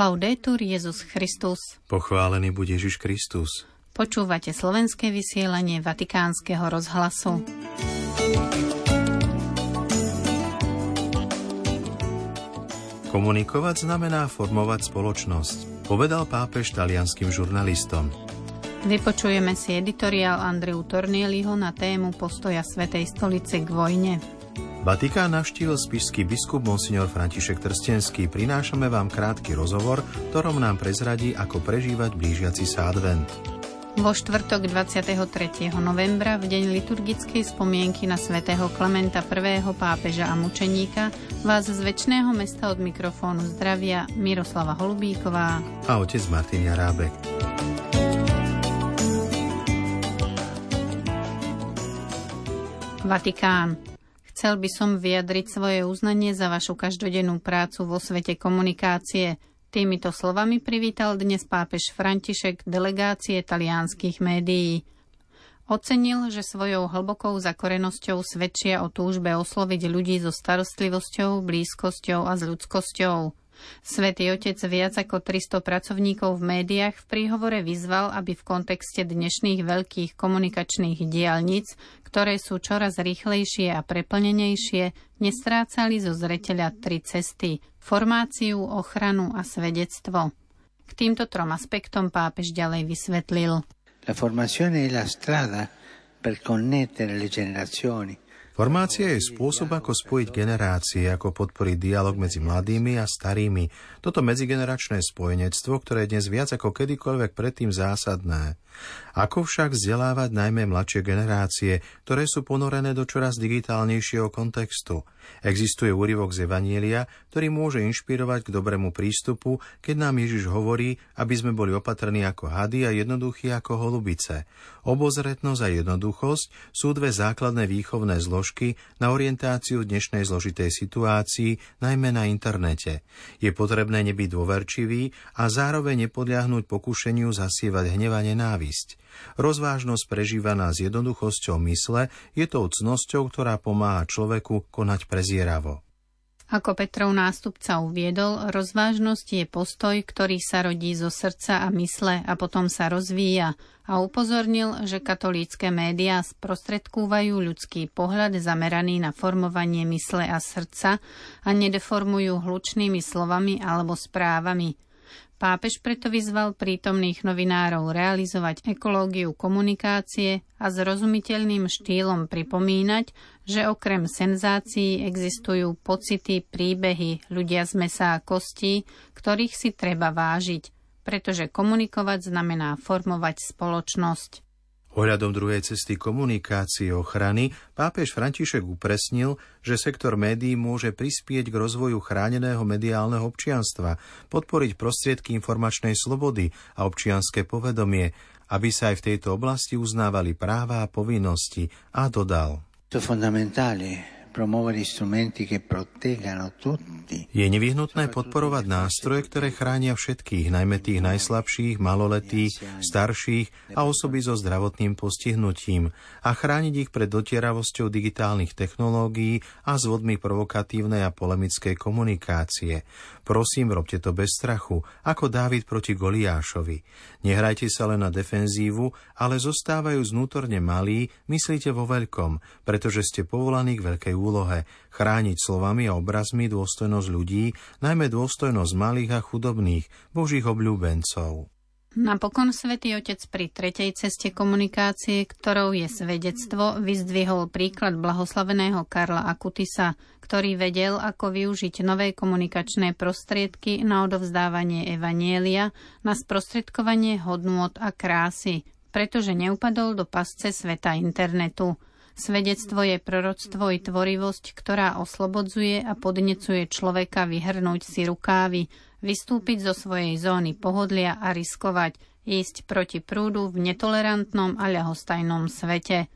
Laudetur Jezus Christus. Pochválený bude Ježiš Kristus. Počúvate slovenské vysielanie Vatikánskeho rozhlasu. Komunikovať znamená formovať spoločnosť, povedal pápež talianským žurnalistom. Vypočujeme si editoriál Andreu Tornieliho na tému postoja Svetej stolice k vojne. Vatikán navštívil spišský biskup Monsignor František Trstenský. Prinášame vám krátky rozhovor, ktorom nám prezradí, ako prežívať blížiaci sa advent. Vo štvrtok 23. novembra, v deň liturgickej spomienky na svätého Klementa I. pápeža a mučeníka, vás z väčšného mesta od mikrofónu zdravia Miroslava Holubíková a otec Martin Jarábek. Vatikán. Chcel by som vyjadriť svoje uznanie za vašu každodennú prácu vo svete komunikácie. Týmito slovami privítal dnes pápež František delegácie talianských médií. Ocenil, že svojou hlbokou zakorenosťou svedčia o túžbe osloviť ľudí so starostlivosťou, blízkosťou a s ľudskosťou. Svetý Otec viac ako 300 pracovníkov v médiách v príhovore vyzval, aby v kontexte dnešných veľkých komunikačných diálnic, ktoré sú čoraz rýchlejšie a preplnenejšie, nestrácali zo zreteľa tri cesty – formáciu, ochranu a svedectvo. K týmto trom aspektom pápež ďalej vysvetlil. La formazione è la strada per connettere le generazioni – Formácia je spôsob, ako spojiť generácie, ako podporiť dialog medzi mladými a starými. Toto medzigeneračné spojenectvo, ktoré je dnes viac ako kedykoľvek predtým zásadné. Ako však vzdelávať najmä mladšie generácie, ktoré sú ponorené do čoraz digitálnejšieho kontextu? Existuje úryvok z Evanielia, ktorý môže inšpirovať k dobrému prístupu, keď nám Ježiš hovorí, aby sme boli opatrní ako hady a jednoduchí ako holubice. Obozretnosť a jednoduchosť sú dve základné výchovné zložky na orientáciu dnešnej zložitej situácii, najmä na internete. Je potrebné nebyť dôverčivý a zároveň nepodľahnúť pokušeniu zasievať hneva nenávisť. Rozvážnosť prežívaná s jednoduchosťou mysle je tou cnosťou, ktorá pomáha človeku konať prezieravo. Ako Petrov nástupca uviedol, rozvážnosť je postoj, ktorý sa rodí zo srdca a mysle a potom sa rozvíja. A upozornil, že katolícke médiá sprostredkúvajú ľudský pohľad zameraný na formovanie mysle a srdca a nedeformujú hlučnými slovami alebo správami – Pápež preto vyzval prítomných novinárov realizovať ekológiu komunikácie a zrozumiteľným štýlom pripomínať, že okrem senzácií existujú pocity, príbehy, ľudia z mesa a kostí, ktorých si treba vážiť, pretože komunikovať znamená formovať spoločnosť. Ohľadom druhej cesty komunikácie ochrany pápež František upresnil, že sektor médií môže prispieť k rozvoju chráneného mediálneho občianstva, podporiť prostriedky informačnej slobody a občianské povedomie, aby sa aj v tejto oblasti uznávali práva a povinnosti a dodal. To je nevyhnutné podporovať nástroje, ktoré chránia všetkých, najmä tých najslabších, maloletých, starších a osoby so zdravotným postihnutím a chrániť ich pred dotieravosťou digitálnych technológií a zvodmi provokatívnej a polemickej komunikácie. Prosím, robte to bez strachu, ako Dávid proti Goliášovi. Nehrajte sa len na defenzívu, ale zostávajú znútorne malí, myslíte vo veľkom, pretože ste povolaní k veľkej úlohe chrániť slovami a obrazmi dôstojnosť ľudí, najmä dôstojnosť malých a chudobných, božích obľúbencov. Napokon svätý Otec pri tretej ceste komunikácie, ktorou je svedectvo, vyzdvihol príklad blahoslaveného Karla Akutisa, ktorý vedel, ako využiť nové komunikačné prostriedky na odovzdávanie evanielia, na sprostredkovanie hodnôt a krásy, pretože neupadol do pasce sveta internetu – Svedectvo je proroctvo i tvorivosť, ktorá oslobodzuje a podnecuje človeka vyhrnúť si rukávy, vystúpiť zo svojej zóny pohodlia a riskovať, ísť proti prúdu v netolerantnom a ľahostajnom svete.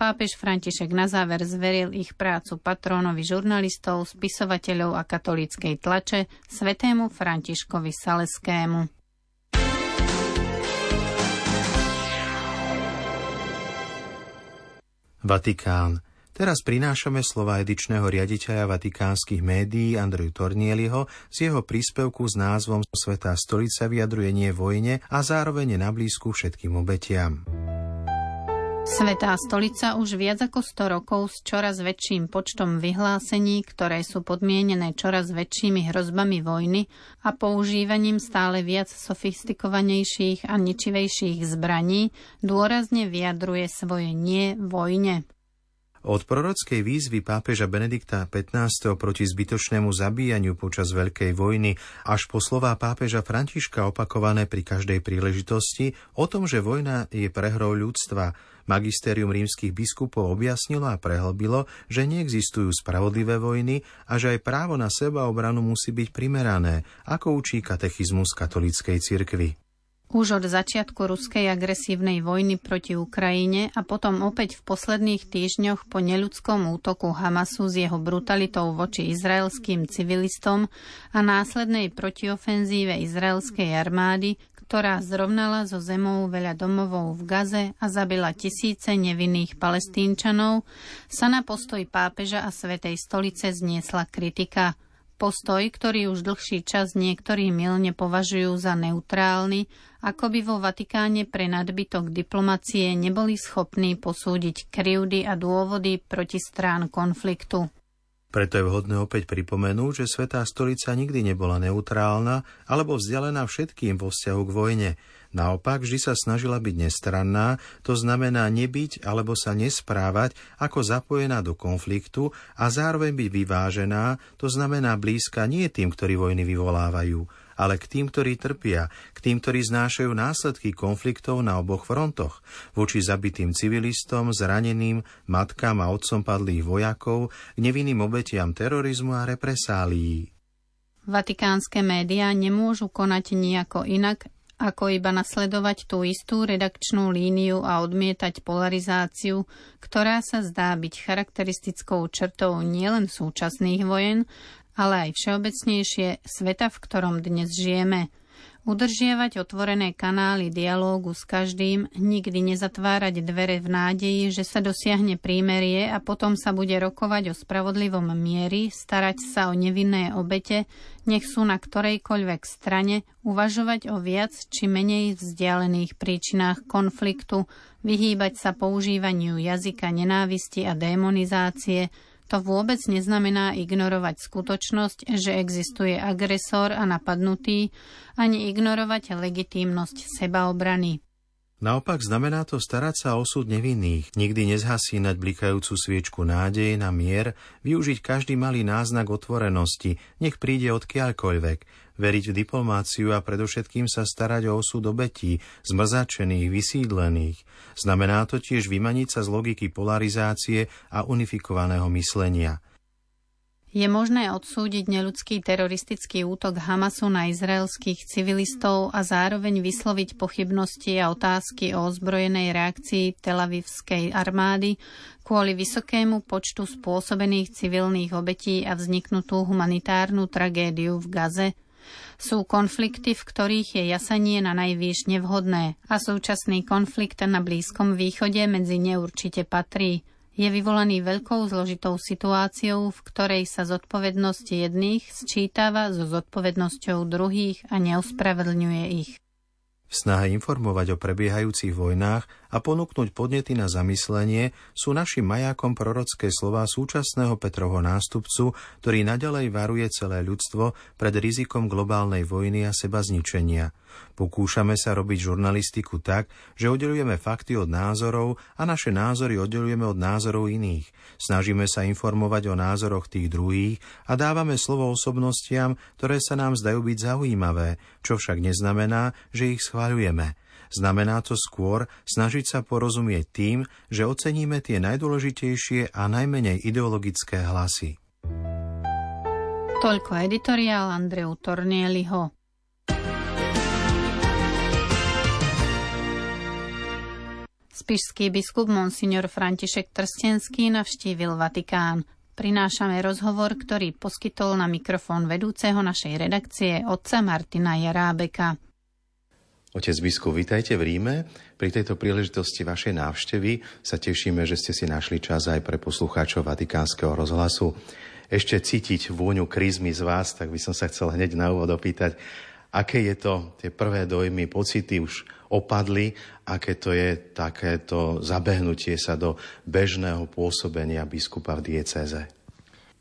Pápež František na záver zveril ich prácu patrónovi žurnalistov, spisovateľov a katolíckej tlače, svetému Františkovi Saleskému. Vatikán. Teraz prinášame slova edičného riaditeľa vatikánskych médií Andreju Tornieliho z jeho príspevku s názvom Svetá stolica vyjadruje nie vojne a zároveň na blízku všetkým obetiam. Svetá stolica už viac ako 100 rokov s čoraz väčším počtom vyhlásení, ktoré sú podmienené čoraz väčšími hrozbami vojny a používaním stále viac sofistikovanejších a ničivejších zbraní, dôrazne vyjadruje svoje nie vojne. Od prorockej výzvy pápeža Benedikta XV proti zbytočnému zabíjaniu počas Veľkej vojny až po slová pápeža Františka opakované pri každej príležitosti o tom, že vojna je prehrou ľudstva, Magistérium rímskych biskupov objasnilo a prehlbilo, že neexistujú spravodlivé vojny a že aj právo na seba obranu musí byť primerané, ako učí katechizmus katolíckej cirkvi. Už od začiatku ruskej agresívnej vojny proti Ukrajine a potom opäť v posledných týždňoch po neľudskom útoku Hamasu s jeho brutalitou voči izraelským civilistom a následnej protiofenzíve izraelskej armády, ktorá zrovnala zo zemou veľa domovov v Gaze a zabila tisíce nevinných palestínčanov, sa na postoj pápeža a Svetej stolice zniesla kritika – Postoj, ktorý už dlhší čas niektorí milne považujú za neutrálny, ako by vo Vatikáne pre nadbytok diplomacie neboli schopní posúdiť krivdy a dôvody proti strán konfliktu. Preto je vhodné opäť pripomenúť, že Svetá stolica nikdy nebola neutrálna alebo vzdialená všetkým vo vzťahu k vojne, Naopak vždy sa snažila byť nestranná, to znamená nebyť alebo sa nesprávať ako zapojená do konfliktu a zároveň byť vyvážená, to znamená blízka nie tým, ktorí vojny vyvolávajú, ale k tým, ktorí trpia, k tým, ktorí znášajú následky konfliktov na oboch frontoch, voči zabitým civilistom, zraneným, matkám a otcom padlých vojakov, nevinným obetiam terorizmu a represálií. Vatikánske médiá nemôžu konať nejako inak, ako iba nasledovať tú istú redakčnú líniu a odmietať polarizáciu, ktorá sa zdá byť charakteristickou črtou nielen súčasných vojen, ale aj všeobecnejšie sveta, v ktorom dnes žijeme – Udržiavať otvorené kanály dialógu s každým, nikdy nezatvárať dvere v nádeji, že sa dosiahne prímerie a potom sa bude rokovať o spravodlivom miery, starať sa o nevinné obete, nech sú na ktorejkoľvek strane, uvažovať o viac či menej vzdialených príčinách konfliktu, vyhýbať sa používaniu jazyka nenávisti a demonizácie, to vôbec neznamená ignorovať skutočnosť, že existuje agresor a napadnutý, ani ignorovať legitímnosť sebaobrany. Naopak znamená to starať sa o súd nevinných, nikdy nezhasínať blikajúcu sviečku nádej na mier, využiť každý malý náznak otvorenosti, nech príde odkiaľkoľvek, veriť v diplomáciu a predovšetkým sa starať o osud obetí, zmrzačených, vysídlených. Znamená to tiež vymaniť sa z logiky polarizácie a unifikovaného myslenia – je možné odsúdiť neludský teroristický útok Hamasu na izraelských civilistov a zároveň vysloviť pochybnosti a otázky o ozbrojenej reakcii telavivskej armády kvôli vysokému počtu spôsobených civilných obetí a vzniknutú humanitárnu tragédiu v Gaze? Sú konflikty, v ktorých je jasanie na najvýš nevhodné a súčasný konflikt na Blízkom východe medzi ne určite patrí je vyvolaný veľkou zložitou situáciou, v ktorej sa zodpovednosť jedných sčítava so zodpovednosťou druhých a neospravedlňuje ich. V snahe informovať o prebiehajúcich vojnách a ponúknuť podnety na zamyslenie sú našim majákom prorocké slova súčasného Petrovho nástupcu, ktorý nadalej varuje celé ľudstvo pred rizikom globálnej vojny a seba zničenia – Pokúšame sa robiť žurnalistiku tak, že oddelujeme fakty od názorov a naše názory oddelujeme od názorov iných. Snažíme sa informovať o názoroch tých druhých a dávame slovo osobnostiam, ktoré sa nám zdajú byť zaujímavé, čo však neznamená, že ich schváľujeme. Znamená to skôr snažiť sa porozumieť tým, že oceníme tie najdôležitejšie a najmenej ideologické hlasy. Toľko editoriál Andreu Tornieliho. Spišský biskup Monsignor František Trstenský navštívil Vatikán. Prinášame rozhovor, ktorý poskytol na mikrofón vedúceho našej redakcie otca Martina Jarábeka. Otec biskup, vítajte v Ríme. Pri tejto príležitosti vašej návštevy sa tešíme, že ste si našli čas aj pre poslucháčov Vatikánskeho rozhlasu. Ešte cítiť vôňu krízmy z vás, tak by som sa chcel hneď na úvod opýtať, aké je to, tie prvé dojmy, pocity už opadli, aké to je takéto zabehnutie sa do bežného pôsobenia biskupa v diecéze.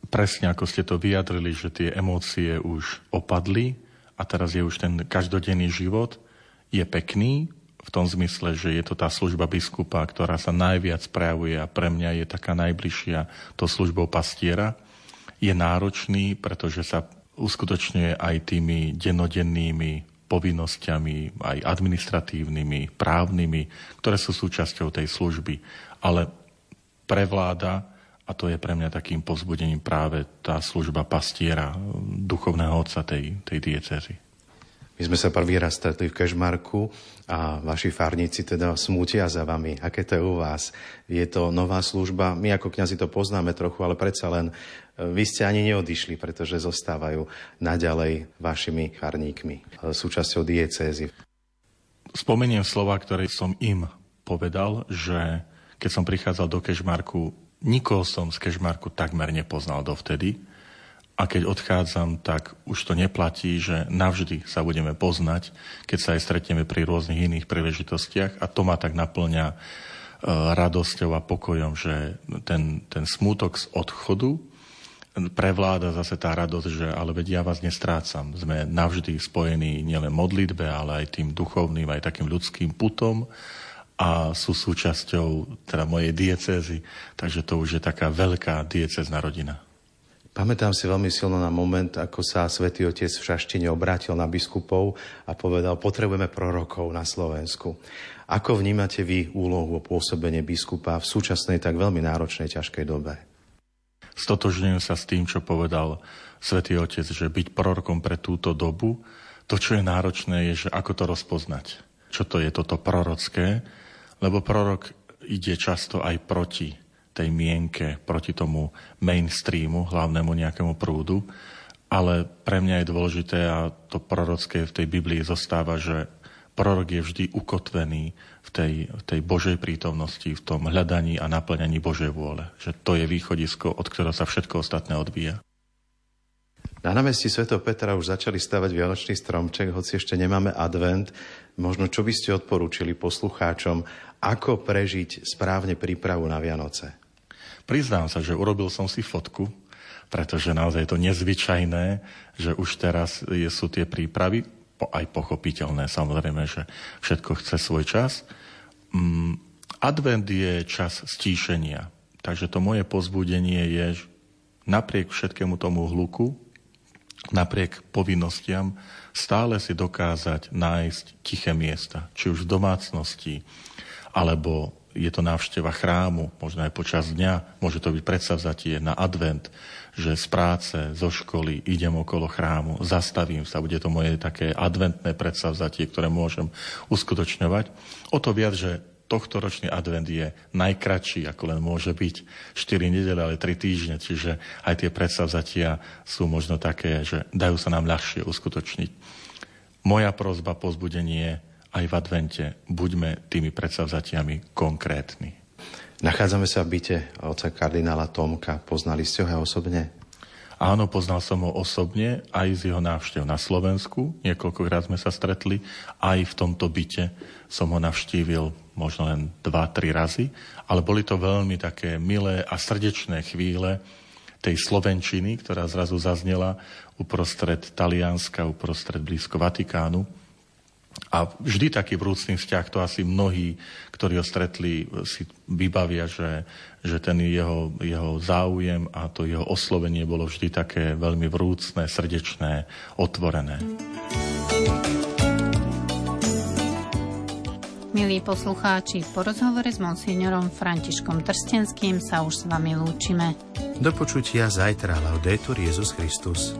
Presne ako ste to vyjadrili, že tie emócie už opadli a teraz je už ten každodenný život – je pekný v tom zmysle, že je to tá služba biskupa, ktorá sa najviac prejavuje a pre mňa je taká najbližšia to službou pastiera. Je náročný, pretože sa uskutočňuje aj tými denodennými povinnosťami, aj administratívnymi, právnymi, ktoré sú súčasťou tej služby. Ale prevláda, a to je pre mňa takým povzbudením práve tá služba pastiera, duchovného otca tej, tej diecezy. My sme sa prvý raz stretli v Kežmarku a vaši farníci teda smútia za vami. Aké to je u vás? Je to nová služba? My ako kňazi to poznáme trochu, ale predsa len e, vy ste ani neodišli, pretože zostávajú naďalej vašimi farníkmi, e, súčasťou diecézy. Spomeniem slova, ktoré som im povedal, že keď som prichádzal do Kežmarku, nikoho som z Kežmarku takmer nepoznal dovtedy a keď odchádzam, tak už to neplatí, že navždy sa budeme poznať, keď sa aj stretneme pri rôznych iných príležitostiach a to ma tak naplňa e, radosťou a pokojom, že ten, ten smútok z odchodu prevláda zase tá radosť, že ale veď ja vás nestrácam. Sme navždy spojení nielen modlitbe, ale aj tým duchovným, aj takým ľudským putom a sú súčasťou teda mojej diecézy, takže to už je taká veľká diecezná rodina. Pamätám si veľmi silno na moment, ako sa svätý Otec v Šaštine obrátil na biskupov a povedal, potrebujeme prorokov na Slovensku. Ako vnímate vy úlohu o pôsobenie biskupa v súčasnej tak veľmi náročnej, ťažkej dobe? Stotožňujem sa s tým, čo povedal svätý Otec, že byť prorokom pre túto dobu, to, čo je náročné, je, že ako to rozpoznať. Čo to je toto prorocké? Lebo prorok ide často aj proti tej mienke, proti tomu mainstreamu, hlavnému nejakému prúdu. Ale pre mňa je dôležité, a to prorocké v tej Biblii zostáva, že prorok je vždy ukotvený v tej, v tej Božej prítomnosti, v tom hľadaní a naplňaní Božej vôle. Že to je východisko, od ktorého sa všetko ostatné odvíja. Na námestí Sv. Petra už začali stavať Vianočný stromček, hoci ešte nemáme advent. Možno čo by ste odporúčili poslucháčom, ako prežiť správne prípravu na Vianoce? Priznám sa, že urobil som si fotku, pretože naozaj je to nezvyčajné, že už teraz sú tie prípravy, aj pochopiteľné, samozrejme, že všetko chce svoj čas. Mm, advent je čas stíšenia, takže to moje pozbudenie je, že napriek všetkému tomu hluku, napriek povinnostiam, stále si dokázať nájsť tiché miesta, či už v domácnosti, alebo je to návšteva chrámu, možno aj počas dňa, môže to byť predsavzatie na advent, že z práce, zo školy idem okolo chrámu, zastavím sa, bude to moje také adventné predsavzatie, ktoré môžem uskutočňovať. O to viac, že tohto ročný advent je najkračší, ako len môže byť 4 nedele, ale 3 týždne, čiže aj tie predsavzatia sú možno také, že dajú sa nám ľahšie uskutočniť. Moja prozba, pozbudenie aj v advente buďme tými predsavzatiami konkrétni. Nachádzame sa v byte oca kardinála Tomka. Poznali ste ho osobne? Áno, poznal som ho osobne, aj z jeho návštev na Slovensku. Niekoľkokrát sme sa stretli. Aj v tomto byte som ho navštívil možno len 2-3 razy. Ale boli to veľmi také milé a srdečné chvíle tej Slovenčiny, ktorá zrazu zaznela uprostred Talianska, uprostred blízko Vatikánu a vždy taký vrúcný vzťah, to asi mnohí, ktorí ho stretli, si vybavia, že, že ten jeho, jeho záujem a to jeho oslovenie bolo vždy také veľmi vrúcne, srdečné, otvorené. Milí poslucháči, po rozhovore s monsignorom Františkom Trstenským sa už s vami lúčime. Do počutia zajtra, Laudetur Jezus Christus.